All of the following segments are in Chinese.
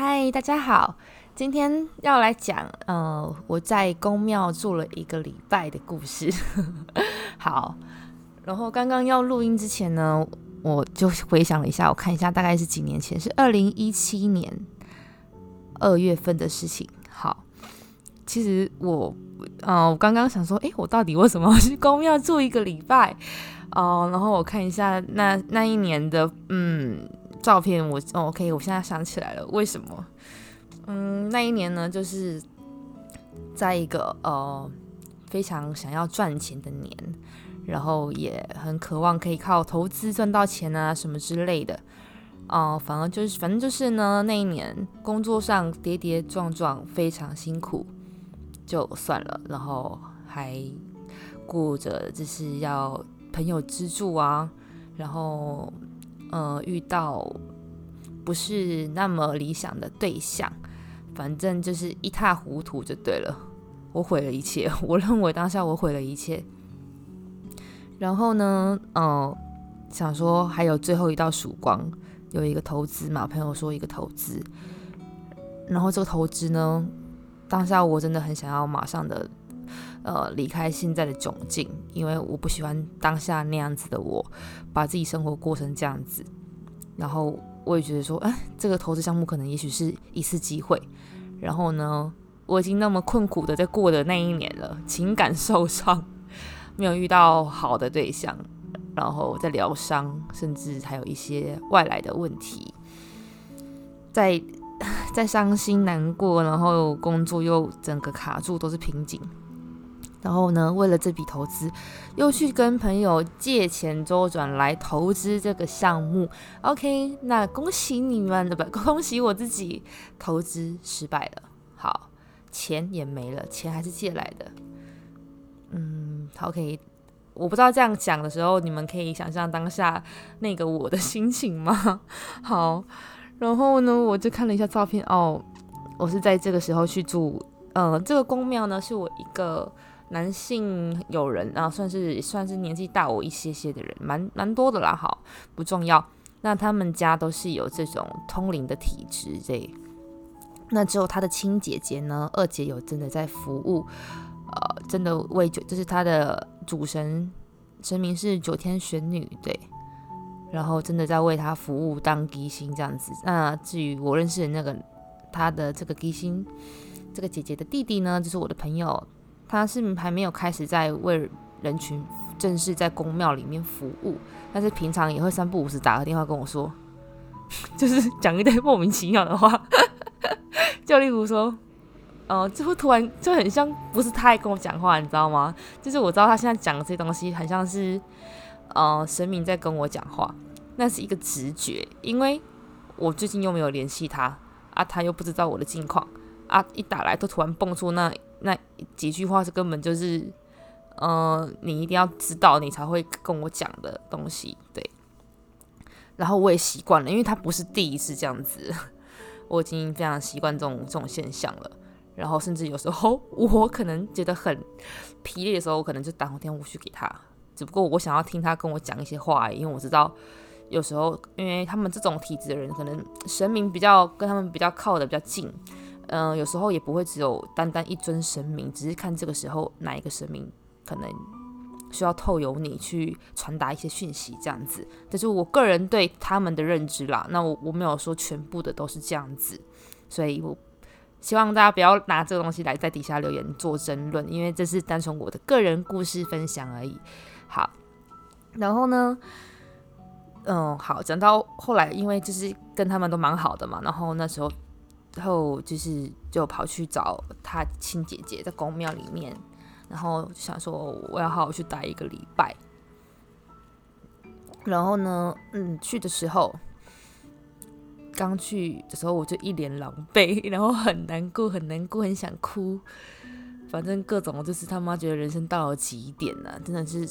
嗨，大家好，今天要来讲，呃，我在宫庙住了一个礼拜的故事。好，然后刚刚要录音之前呢，我就回想了一下，我看一下大概是几年前，是二零一七年二月份的事情。好，其实我，呃，我刚刚想说，诶，我到底为什么要去宫庙住一个礼拜？哦，然后我看一下那那一年的，嗯。照片我哦 OK，我现在想起来了，为什么？嗯，那一年呢，就是在一个呃非常想要赚钱的年，然后也很渴望可以靠投资赚到钱啊什么之类的。哦，反而就是反正就是呢，那一年工作上跌跌撞撞，非常辛苦，就算了。然后还顾着就是要朋友资助啊，然后。呃，遇到不是那么理想的对象，反正就是一塌糊涂就对了。我毁了一切，我认为当下我毁了一切。然后呢，呃，想说还有最后一道曙光，有一个投资嘛，朋友说一个投资。然后这个投资呢，当下我真的很想要马上的呃离开现在的窘境，因为我不喜欢当下那样子的我。把自己生活过成这样子，然后我也觉得说，哎，这个投资项目可能也许是一次机会。然后呢，我已经那么困苦的在过的那一年了，情感受伤，没有遇到好的对象，然后在疗伤，甚至还有一些外来的问题，在 在伤心难过，然后工作又整个卡住，都是瓶颈。然后呢，为了这笔投资，又去跟朋友借钱周转来投资这个项目。OK，那恭喜你们的吧，恭喜我自己投资失败了。好，钱也没了，钱还是借来的。嗯，OK，我不知道这样讲的时候，你们可以想象当下那个我的心情吗？好，然后呢，我就看了一下照片，哦，我是在这个时候去住，嗯，这个宫庙呢，是我一个。男性友人啊，算是算是年纪大我一些些的人，蛮蛮多的啦。好，不重要。那他们家都是有这种通灵的体质，这那只有他的亲姐姐呢，二姐有真的在服务，呃，真的为九，就是他的主神神明是九天玄女，对，然后真的在为他服务当吉星这样子。那至于我认识的那个他的这个吉星，这个姐姐的弟弟呢，就是我的朋友。他是还没有开始在为人群正式在公庙里面服务，但是平常也会三不五时打个电话跟我说，就是讲一堆莫名其妙的话，就例如说，呃，就会突然就很像不是他跟我讲话，你知道吗？就是我知道他现在讲的这些东西很像是，呃，神明在跟我讲话，那是一个直觉，因为我最近又没有联系他啊，他又不知道我的近况啊，一打来都突然蹦出那。那几句话是根本就是，呃，你一定要知道，你才会跟我讲的东西，对。然后我也习惯了，因为他不是第一次这样子，我已经非常习惯这种这种现象了。然后甚至有时候 我可能觉得很疲累的时候，我可能就打电话去给他。只不过我想要听他跟我讲一些话，因为我知道有时候，因为他们这种体质的人，可能神明比较跟他们比较靠的比较近。嗯，有时候也不会只有单单一尊神明，只是看这个时候哪一个神明可能需要透由你去传达一些讯息，这样子。这是我个人对他们的认知啦。那我我没有说全部的都是这样子，所以我希望大家不要拿这个东西来在底下留言做争论，因为这是单纯我的个人故事分享而已。好，然后呢，嗯，好，讲到后来，因为就是跟他们都蛮好的嘛，然后那时候。然后就是就跑去找他亲姐姐在公庙里面，然后想说我要好好去待一个礼拜。然后呢，嗯，去的时候，刚去的时候我就一脸狼狈，然后很难过，很难过，很想哭。反正各种就是他妈觉得人生到了极点了，真的是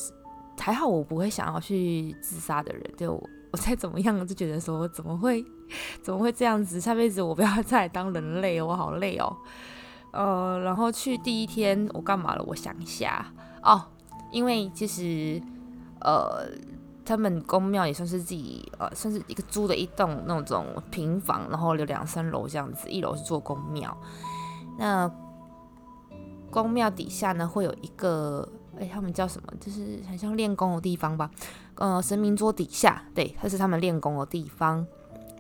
还好我不会想要去自杀的人，就。我再怎么样就觉得说怎么会 怎么会这样子？下辈子我不要再当人类，我好累哦。呃，然后去第一天我干嘛了？我想一下哦，因为其实呃他们宫庙也算是自己呃，算是一个租的一栋那种平房，然后有两三楼这样子，一楼是做宫庙。那宫庙底下呢，会有一个，哎，他们叫什么？就是很像练功的地方吧？呃，神明桌底下，对，它是他们练功的地方，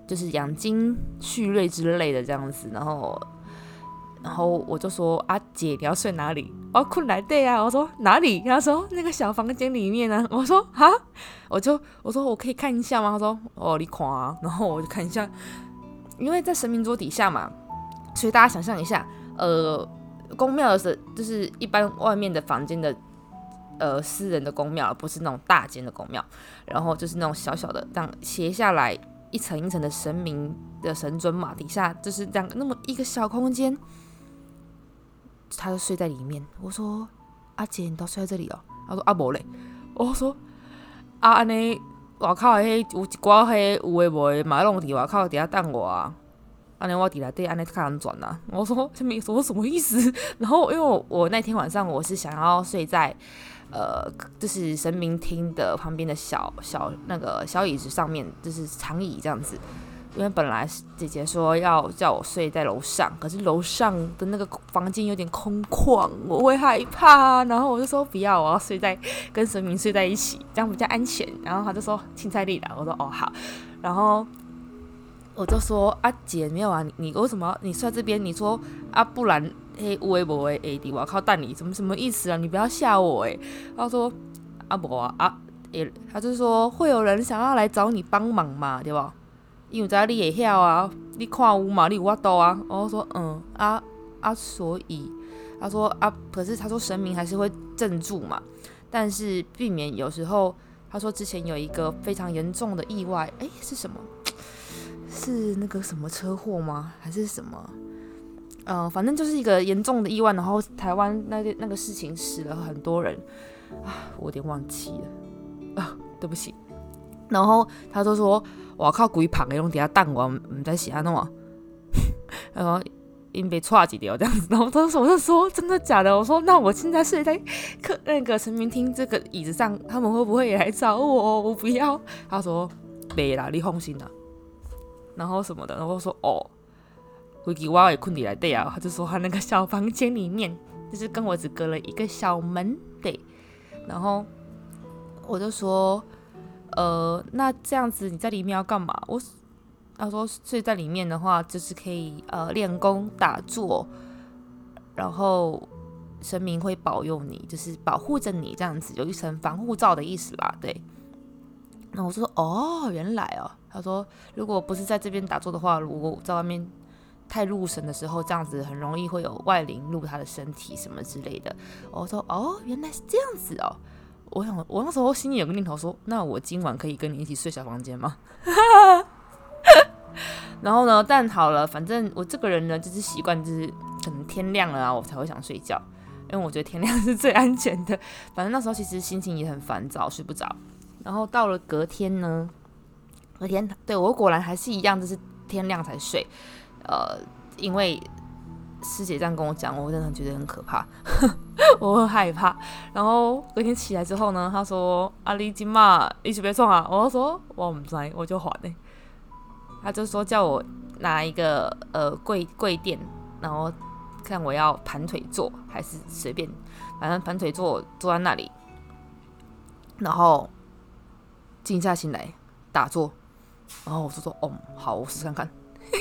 就是养精蓄锐之类的这样子。然后，然后我就说：“阿姐，你要睡哪里？”我困来对啊。我说：“哪里？”他说：“那个小房间里面呢。”我说：“啊。”我就我说：“我可以看一下吗？”他说：“哦，你看啊。”然后我就看一下，因为在神明桌底下嘛，所以大家想象一下，呃。宫庙的是就是一般外面的房间的，呃，私人的宫庙，不是那种大间的宫庙。然后就是那种小小的，这样斜下来一层一层的神明的神尊嘛，底下就是这样那么一个小空间，他就睡在里面。我说：“阿姐，你都睡在这里哦？”他说：“阿伯嘞。”我说：“啊，安尼外口迄有一寡迄有诶无诶，马拢伫外口底下等我啊。”安尼我底来对安尼看人转呐，我说这没说什么意思。然后因为我那天晚上我是想要睡在呃就是神明厅的旁边的小小那个小椅子上面，就是长椅这样子。因为本来姐姐说要叫我睡在楼上，可是楼上的那个房间有点空旷，我会害怕。然后我就说不要，我要睡在跟神明睡在一起，这样比较安全。然后他就说青菜力的，我说哦好。然后。我就说啊姐没有啊，你你为什么你睡这边？你说啊不然嘿微博诶 A D 我靠蛋你，怎么什么意思啊？你不要吓我诶。他说啊不啊啊诶，他就说会有人想要来找你帮忙嘛，对吧？因为在你也晓啊，你看乌嘛，你有法度啊。我说嗯啊啊，所以他说啊，可是他说神明还是会镇住嘛，但是避免有时候他说之前有一个非常严重的意外，诶，是什么？是那个什么车祸吗？还是什么？呃，反正就是一个严重的意外，然后台湾那个那个事情死了很多人啊，我有点忘记了啊，对不起。然后他就说：“我靠，鬼旁的用底下弹我，唔在写弄啊。”然后因被踹几条这样子，然后当时我就说：“真的假的？”我说：“那我现在睡在客那个陈明厅这个椅子上，他们会不会也来找我？我不要。”他说：“别啦，你放心啦。”然后什么的，然后说哦，回去我也困起来对啊，他就说他那个小房间里面，就是跟我只隔了一个小门对，然后我就说，呃，那这样子你在里面要干嘛？我他说睡在里面的话，就是可以呃练功打坐，然后神明会保佑你，就是保护着你这样子，有一层防护罩的意思啦，对。那我就说哦，原来哦。他说：“如果不是在这边打坐的话，如果在外面太入神的时候，这样子很容易会有外灵入他的身体什么之类的。”我说：“哦，原来是这样子哦。”我想，我那时候心里有个念头说：“那我今晚可以跟你一起睡小房间吗？” 然后呢，但好了，反正我这个人呢，就是习惯，就是可能天亮了啊，我才会想睡觉，因为我觉得天 亮是最安全的。反正那时候其实心情也很烦躁，睡不着。然后到了隔天呢。隔天，对我果然还是一样，就是天亮才睡。呃，因为师姐这样跟我讲，我真的觉得很可怕，我很害怕。然后隔天起来之后呢，他说：“阿丽金嘛，一起别送啊。”我说：“我唔知，我就还呢。”他就说叫我拿一个呃跪跪垫，然后看我要盘腿坐还是随便，反正盘腿坐坐在那里，然后静下心来打坐。然后我就说：“哦，好，我试试看看。”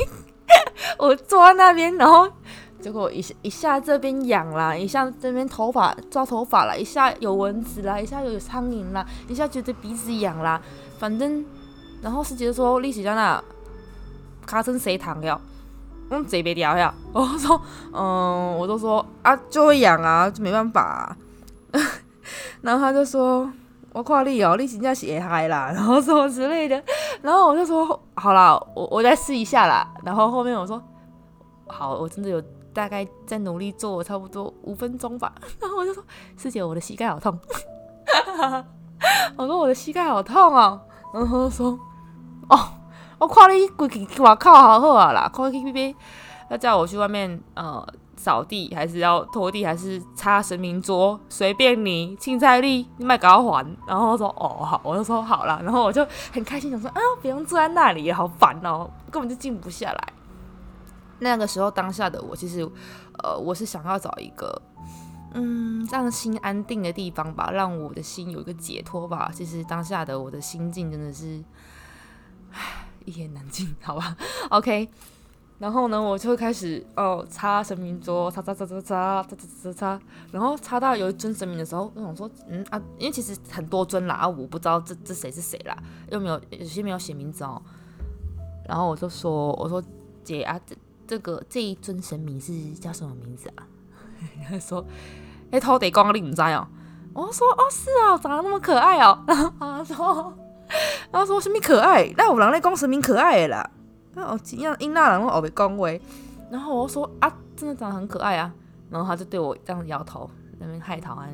我坐在那边，然后结果一下一下这边痒啦，一下这边头发抓头发啦，一下有蚊子啦，一下又有苍蝇啦，一下觉得鼻子痒啦，反正然后师姐说：“你是在那卡成谁躺了？嗯，这边掉呀。”我说：“嗯，我都说啊，就会痒啊，就没办法。”然后他就说。我看你哦，你真正是会嗨啦，然后什么之类的，然后我就说好啦，我我再试一下啦。然后后面我说好，我真的有大概在努力做，差不多五分钟吧。然后我就说师姐，我的膝盖好痛，我说我的膝盖好痛哦。然后说哦，我看你规气外口好好啊啦，看去边要叫我去外面呃扫地，还是要拖地，还是擦神明桌，随便你，青菜粒你买给我还。然后我说哦好，我就说好了，然后我就很开心，想说啊不用坐在那里也，好烦哦，根本就静不下来。那个时候当下的我，其实呃我是想要找一个。嗯，让心安定的地方吧，让我的心有一个解脱吧。其实当下的我的心境真的是，唉，一言难尽，好吧。OK，然后呢，我就会开始哦，擦神明桌，擦擦擦擦擦擦擦擦擦，然后擦到有一尊神明的时候，我想说，嗯啊，因为其实很多尊啦，啊，我不知道这这谁是谁啦，又没有有些没有写名字哦。然后我就说，我说姐啊，这这个这一尊神明是叫什么名字啊？他说：“哎，土地公，你唔知哦？”我说：“哦，是哦，长得那么可爱哦。”然后他说：“他说什么可爱？那有人咧讲神明可爱的啦。”那哦，怎样？因那人我被恭维。然后我说：“啊，真的长得很可爱啊。”然后他就对我这样摇头，那边害桃啊。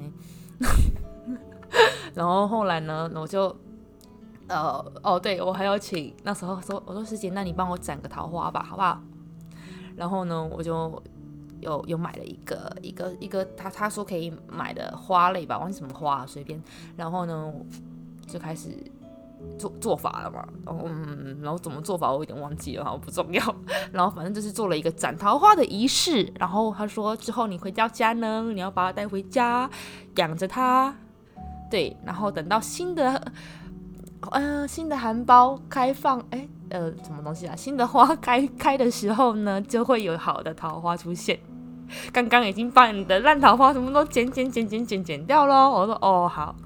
然后后来呢，我就呃哦，对我还要请那时候说，我说师姐，那你帮我斩个桃花吧，好不好？然后呢，我就。有有买了一个一个一个他他说可以买的花类吧，忘记什么花随便，然后呢就开始做做法了嘛，然后嗯，然后怎么做法我有点忘记了哈，不重要，然后反正就是做了一个斩桃花的仪式，然后他说之后你回到家呢，你要把它带回家养着它，对，然后等到新的嗯新的含苞开放，哎呃什么东西啊，新的花开开的时候呢，就会有好的桃花出现。刚刚已经把你的烂桃花什么都剪剪剪剪剪剪掉喽。我说哦好，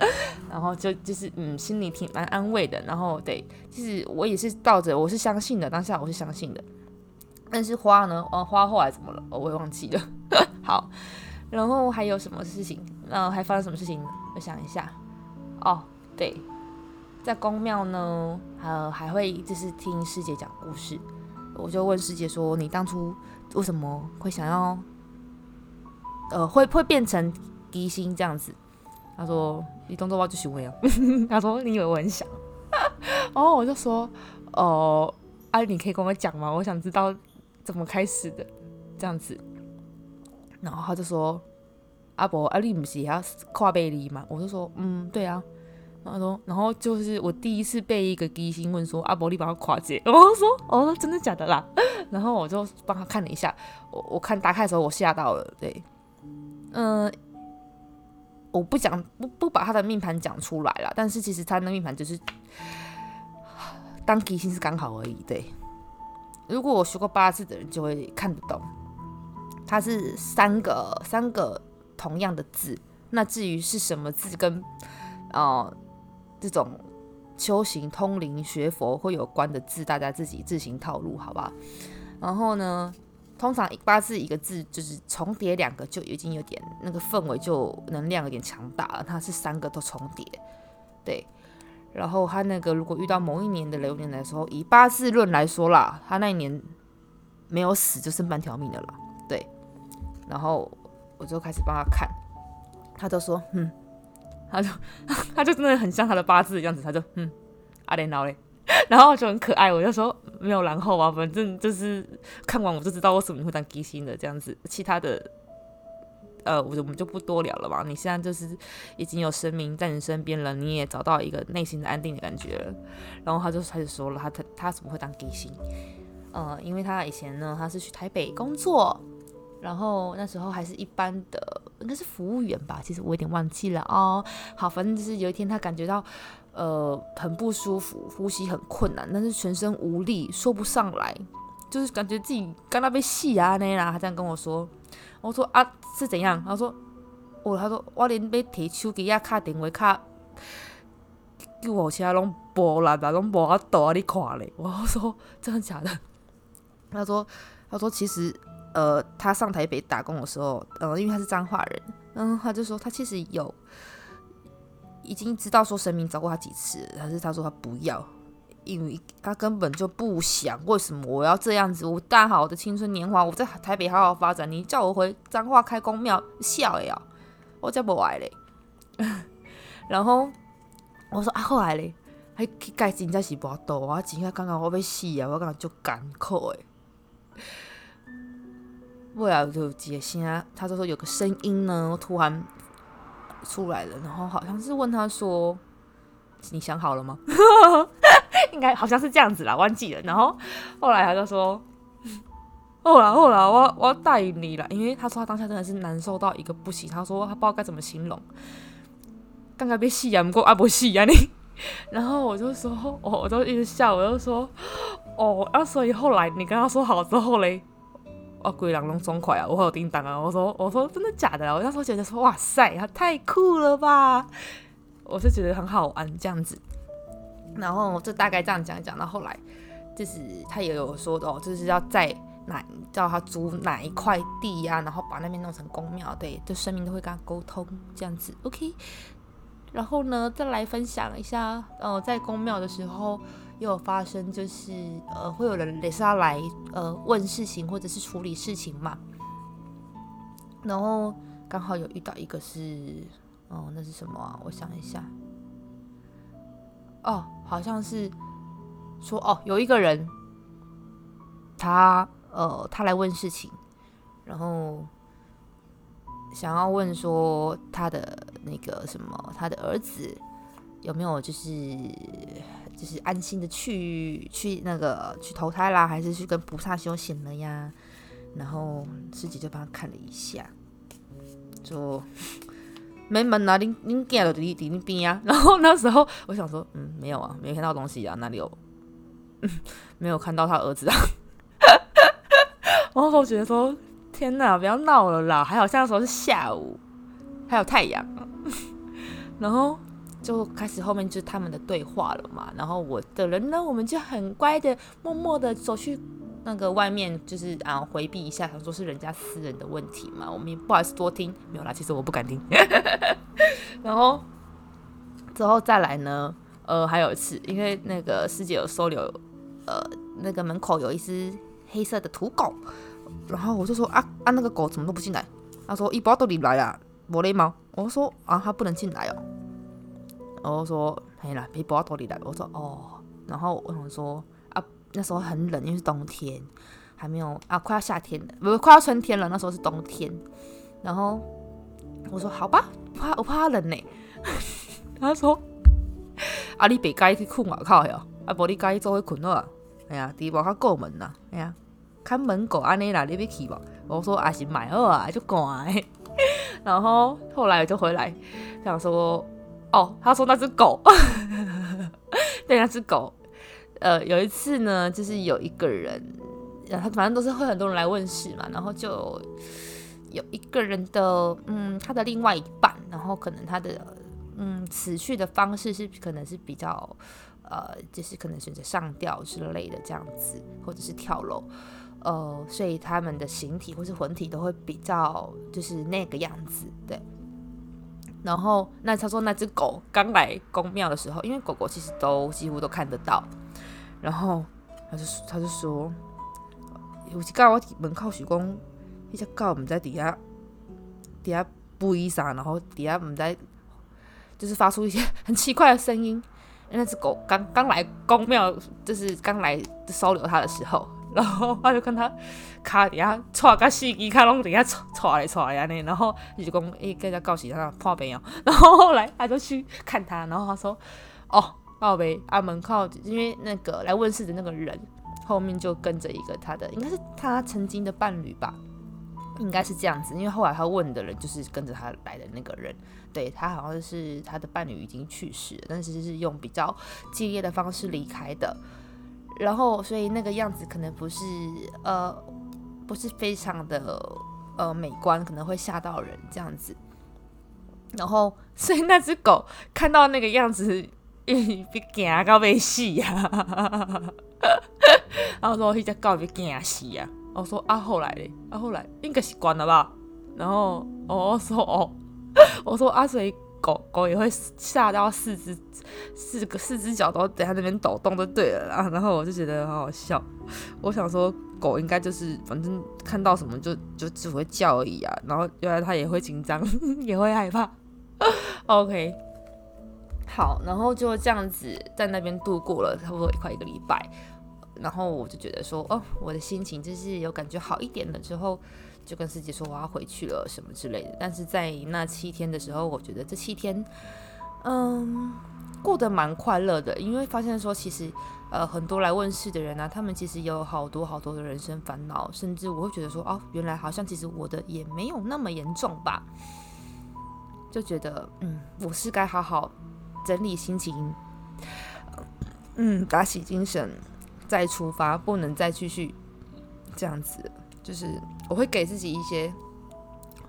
然后就就是嗯，心里挺蛮安慰的。然后对，其实我也是抱着，我是相信的，当下我是相信的。但是花呢？哦，花后来怎么了？我也忘记了。好，然后还有什么事情？那还发生什么事情？我想一下。哦，对，在宫庙呢，还还会就是听师姐讲故事。我就问师姐说：“你当初？”为什么会想要，呃，会会变成低薪这样子？他说：“你动作包就行为啊。”他说：“你以为我很想？” 然后我就说：“哦，啊，你可以跟我讲吗？我想知道怎么开始的这样子。”然后他就说：“阿伯，啊，你不是要跨背离吗？”我就说：“嗯，对啊。”他说：“然后就是我第一次被一个低薪问说：‘阿伯，你帮我跨界？’ 我说：‘哦，真的假的啦？’”然后我就帮他看了一下，我我看打开的时候我吓到了，对，嗯，我不讲不不把他的命盘讲出来了，但是其实他的命盘就是当吉星是刚好而已，对。如果我学过八字的人就会看得懂，它是三个三个同样的字，那至于是什么字跟哦这种。修行、通灵、学佛会有关的字，大家自己自行套路，好不好？然后呢，通常八字一个字就是重叠两个，就已经有点那个氛围，就能量有点强大了。它是三个都重叠，对。然后他那个如果遇到某一年的流年的时候，以八字论来说啦，他那一年没有死就剩半条命的了，对。然后我就开始帮他看，他就说，嗯。他就他就真的很像他的八字的样子，他就嗯，阿莲脑嘞，然后就很可爱，我就说没有然后啊，反正就是看完我就知道为什么你会当吉星的这样子，其他的呃我就我们就不多聊了吧。你现在就是已经有神明在你身边了，你也找到一个内心的安定的感觉了。然后他就开始说了，他他他怎么会当吉星？呃，因为他以前呢，他是去台北工作。然后那时候还是一般的，应该是服务员吧，其实我有点忘记了哦。好，反正就是有一天他感觉到，呃，很不舒服，呼吸很困难，但是全身无力，说不上来，就是感觉自己刚刚被戏啊那啦。他这样跟我说，我说啊是怎样？他说，哦，他说我连要提手机啊、卡电话卡、救护车拢无力啊，拢无法度啊，你看嘞。我说真的假的？他说，他说其实。呃，他上台北打工的时候，呃，因为他是彰化人，嗯，他就说他其实有已经知道说神明找过他几次，但是他说他不要，因为他根本就不想。为什么我要这样子？我大好的青春年华，我在台北好好发展，你叫我回彰化开公庙，笑呀，我才不爱嘞。然后我说啊，后来嘞，还盖真正是无多啊，真正刚刚我要死啊，我感觉就艰苦诶。未来就接心啊，他就说有个声音呢突然出来了，然后好像是问他说：“你想好了吗？” 应该好像是这样子啦，忘记了。然后后来他就说：“后来后来，我我要带你了。”因为他说他当下真的是难受到一个不行，他说他不知道该怎么形容。刚刚被戏啊，不过阿伯戏啊你。然后我就说：“哦，我就一直笑，我就说：哦，啊，所以后来你跟他说好之后嘞。”哦，鬼狼龙爽快啊！我有叮当啊！我说，我说真的假的？我那时候觉得说，哇塞，他太酷了吧！我是觉得很好玩这样子。然后就大概这样讲一讲到后来，就是他也有说哦，就是要在哪叫他租哪一块地呀，然后把那边弄成公庙，对，就生命都会跟他沟通这样子。OK。然后呢，再来分享一下，呃，在公庙的时候。又有发生，就是呃，会有人也是要来呃问事情或者是处理事情嘛。然后刚好有遇到一个是，哦，那是什么？我想一下，哦，好像是说哦，有一个人，他呃，他来问事情，然后想要问说他的那个什么，他的儿子有没有就是。就是安心的去去那个去投胎啦，还是去跟菩萨修行了呀？然后师姐就帮他看了一下，就 没门啊，恁恁囝就伫伫恁边啊。然后那时候我想说，嗯，没有啊，没看到东西啊，哪里有？嗯 没有看到他儿子啊。然后我觉得说，天哪，不要闹了啦！还好像那时候是下午，还有太阳。然后。就开始后面就是他们的对话了嘛，然后我的人呢，我们就很乖的，默默的走去那个外面，就是啊回避一下，想说是人家私人的问题嘛，我们也不好意思多听，没有啦，其实我不敢听。然后之后再来呢，呃，还有一次，因为那个师姐有收留，呃，那个门口有一只黑色的土狗，然后我就说啊啊，那个狗怎么都不进来？他说一包都进来啊，没礼貌。我说啊，它不能进来哦。我说：“嘿啦，别包多里来。”我说：“哦。”然后我想说：“啊，那时候很冷，因为是冬天，还没有啊，快要夏天了，不是快要春天了。那时候是冬天。”然后我说：“好吧，怕我怕冷呢。”他说：“啊，你别介去困外口哟，啊，无你介意做去困啊？哎呀，伫外口过门呐，哎呀，看门狗安尼啦，你要去无？”我说：“啊是买好啊，就赶。”然后后来我就回来想说。哦，他说那只狗，对，那只狗。呃，有一次呢，就是有一个人，他反正都是会很多人来问事嘛，然后就有一个人的，嗯，他的另外一半，然后可能他的，嗯，死去的方式是可能是比较，呃，就是可能选择上吊之类的这样子，或者是跳楼，呃，所以他们的形体或是魂体都会比较就是那个样子，对。然后，那他说那只狗刚来公庙的时候，因为狗狗其实都几乎都看得到。然后他就他就说，有一告我门口许讲，那只狗唔在底下底下吠啥，然后底下唔在，就是发出一些很奇怪的声音。那只狗刚刚来公庙，就是刚来收留它的时候。然后他就跟他卡底下踹个死机，卡拢底下踹踹来安尼，然后就讲诶，跟他告诉他破病哦。然后后来他就去看他，然后他说哦，宝贝，啊门靠因为那个来问事的那个人后面就跟着一个他的，应该是他曾经的伴侣吧，应该是这样子。因为后来他问的人就是跟着他来的那个人，对他好像是他的伴侣已经去世，但是是用比较激烈的方式离开的。然后，所以那个样子可能不是呃，不是非常的呃美观，可能会吓到人这样子。然后，所以那只狗看到那个样子，被惊到被死呀！然后说：“那只狗被惊死呀！”我说：“啊，后来嘞，啊，后来应该习惯了吧？”然后我说：“哦，我说啊，所以。”狗狗也会吓到四只四个四只脚都在那边抖动，就对了啦。然后我就觉得很好笑。我想说，狗应该就是反正看到什么就就只会叫而已啊。然后原来它也会紧张，也会害怕。OK，好，然后就这样子在那边度过了差不多快一个礼拜。然后我就觉得说，哦，我的心情就是有感觉好一点了之后，就跟师姐说我要回去了什么之类的。但是在那七天的时候，我觉得这七天，嗯，过得蛮快乐的，因为发现说其实，呃，很多来问事的人呢，他们其实有好多好多的人生烦恼，甚至我会觉得说，哦，原来好像其实我的也没有那么严重吧，就觉得，嗯，我是该好好整理心情，嗯，打起精神。再出发，不能再继续这样子。就是我会给自己一些，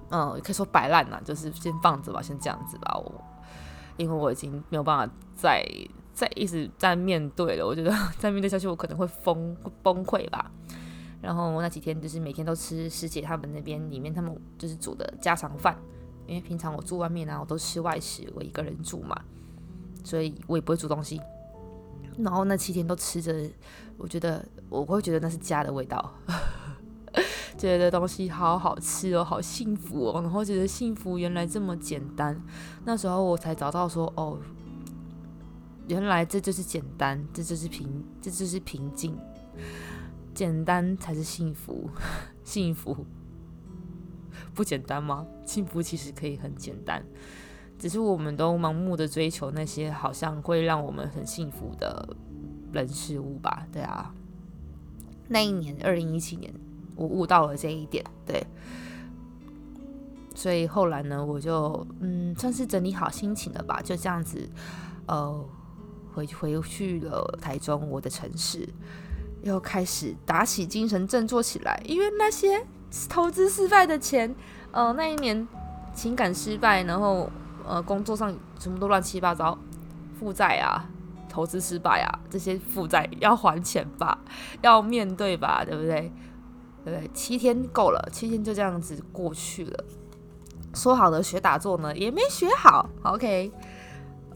嗯，可以说摆烂呐，就是先放着吧，先这样子吧。我因为我已经没有办法再再一直在面对了，我觉得 再面对下去，我可能会疯崩溃吧。然后那几天就是每天都吃师姐他们那边里面他们就是煮的家常饭，因为平常我住外面啊，我都吃外食，我一个人住嘛，所以我也不会煮东西。然后那七天都吃着，我觉得我会觉得那是家的味道，觉得东西好好吃哦，好幸福哦。然后觉得幸福原来这么简单，那时候我才找到说哦，原来这就是简单，这就是平，这就是平静，简单才是幸福，幸福不简单吗？幸福其实可以很简单。只是我们都盲目的追求那些好像会让我们很幸福的人事物吧，对啊。那一年，二零一七年，我悟到了这一点，对。所以后来呢，我就嗯，算是整理好心情了吧，就这样子，呃，回回去了台中我的城市，又开始打起精神振作起来，因为那些投资失败的钱，呃，那一年情感失败，然后。呃，工作上什么都乱七八糟，负债啊，投资失败啊，这些负债要还钱吧，要面对吧，对不对？对对？七天够了，七天就这样子过去了。说好的学打坐呢，也没学好。OK，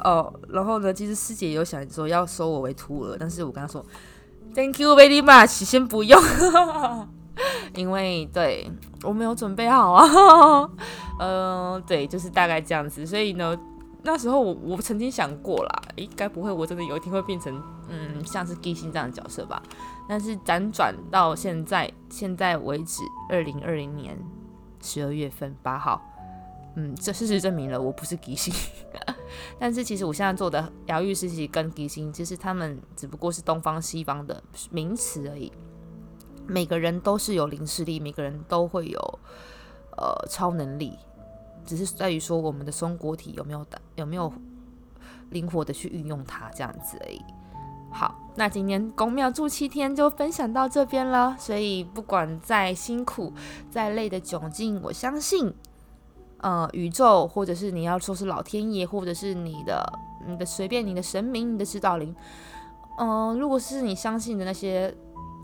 哦，然后呢，其实师姐有想说要收我为徒儿，但是我跟她说，Thank you very much，先不用。因为对我没有准备好啊，呃，对，就是大概这样子。所以呢，那时候我我曾经想过啦，应该不会，我真的有一天会变成嗯，像是地心这样的角色吧。但是辗转到现在，现在为止，二零二零年十二月份八号，嗯，这事实证明了我不是吉星。但是其实我现在做的疗愈实习跟吉星，其实他们只不过是东方西方的名词而已。每个人都是有灵视力，每个人都会有呃超能力，只是在于说我们的松果体有没有有没有灵活的去运用它这样子而已。好，那今天宫庙住七天就分享到这边了。所以不管再辛苦、再累的窘境，我相信，呃，宇宙或者是你要说是老天爷，或者是你的你的随便你的神明、你的指导灵，嗯，如果是你相信的那些。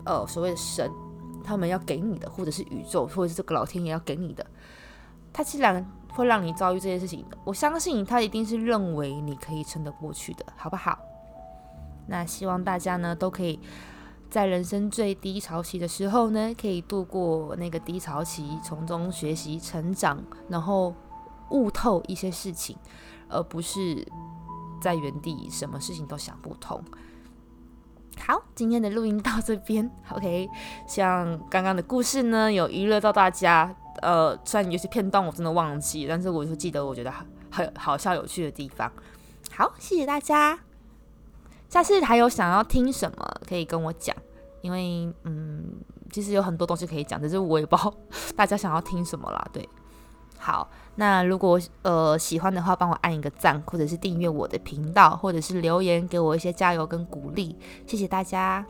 呃，所谓的神，他们要给你的，或者是宇宙，或者是这个老天爷要给你的，他既然会让你遭遇这些事情的，我相信他一定是认为你可以撑得过去的，好不好？那希望大家呢都可以在人生最低潮期的时候呢，可以度过那个低潮期，从中学习成长，然后悟透一些事情，而不是在原地什么事情都想不通。好，今天的录音到这边，OK。像刚刚的故事呢，有娱乐到大家。呃，虽然有些片段我真的忘记，但是我就记得我觉得很好笑、有趣的地方。好，谢谢大家。下次还有想要听什么，可以跟我讲，因为嗯，其实有很多东西可以讲，只是我也不知道 大家想要听什么啦。对，好。那如果呃喜欢的话，帮我按一个赞，或者是订阅我的频道，或者是留言给我一些加油跟鼓励，谢谢大家。